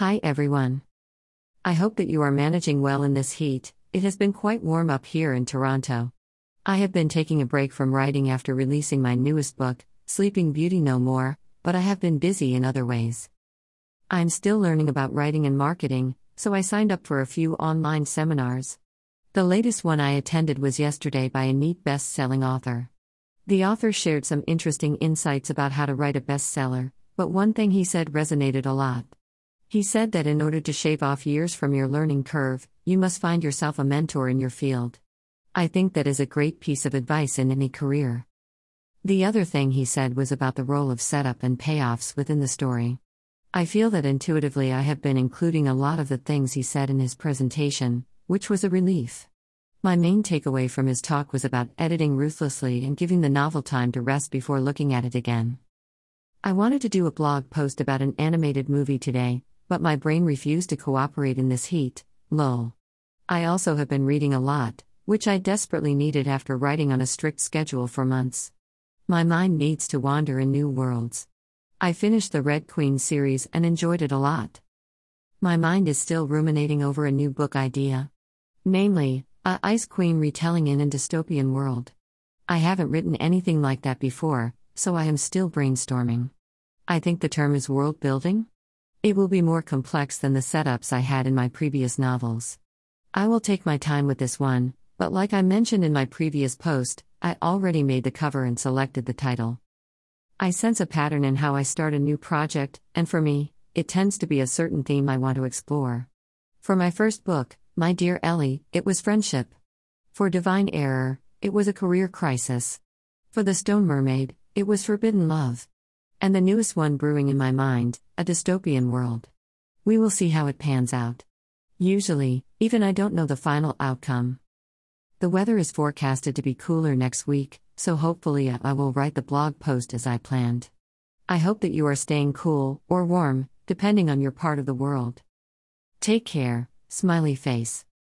Hi everyone. I hope that you are managing well in this heat, it has been quite warm up here in Toronto. I have been taking a break from writing after releasing my newest book, Sleeping Beauty No More, but I have been busy in other ways. I'm still learning about writing and marketing, so I signed up for a few online seminars. The latest one I attended was yesterday by a neat best selling author. The author shared some interesting insights about how to write a bestseller, but one thing he said resonated a lot. He said that in order to shave off years from your learning curve, you must find yourself a mentor in your field. I think that is a great piece of advice in any career. The other thing he said was about the role of setup and payoffs within the story. I feel that intuitively I have been including a lot of the things he said in his presentation, which was a relief. My main takeaway from his talk was about editing ruthlessly and giving the novel time to rest before looking at it again. I wanted to do a blog post about an animated movie today, but my brain refused to cooperate in this heat, lol. I also have been reading a lot, which I desperately needed after writing on a strict schedule for months. My mind needs to wander in new worlds. I finished the Red Queen series and enjoyed it a lot. My mind is still ruminating over a new book idea. Namely, a Ice Queen retelling in a dystopian world. I haven't written anything like that before, so I am still brainstorming. I think the term is world building? It will be more complex than the setups I had in my previous novels. I will take my time with this one, but like I mentioned in my previous post, I already made the cover and selected the title. I sense a pattern in how I start a new project, and for me, it tends to be a certain theme I want to explore. For my first book, My Dear Ellie, it was friendship. For Divine Error, it was a career crisis. For The Stone Mermaid, it was forbidden love. And the newest one brewing in my mind, a dystopian world. We will see how it pans out. Usually, even I don't know the final outcome. The weather is forecasted to be cooler next week, so hopefully uh, I will write the blog post as I planned. I hope that you are staying cool or warm, depending on your part of the world. Take care, smiley face.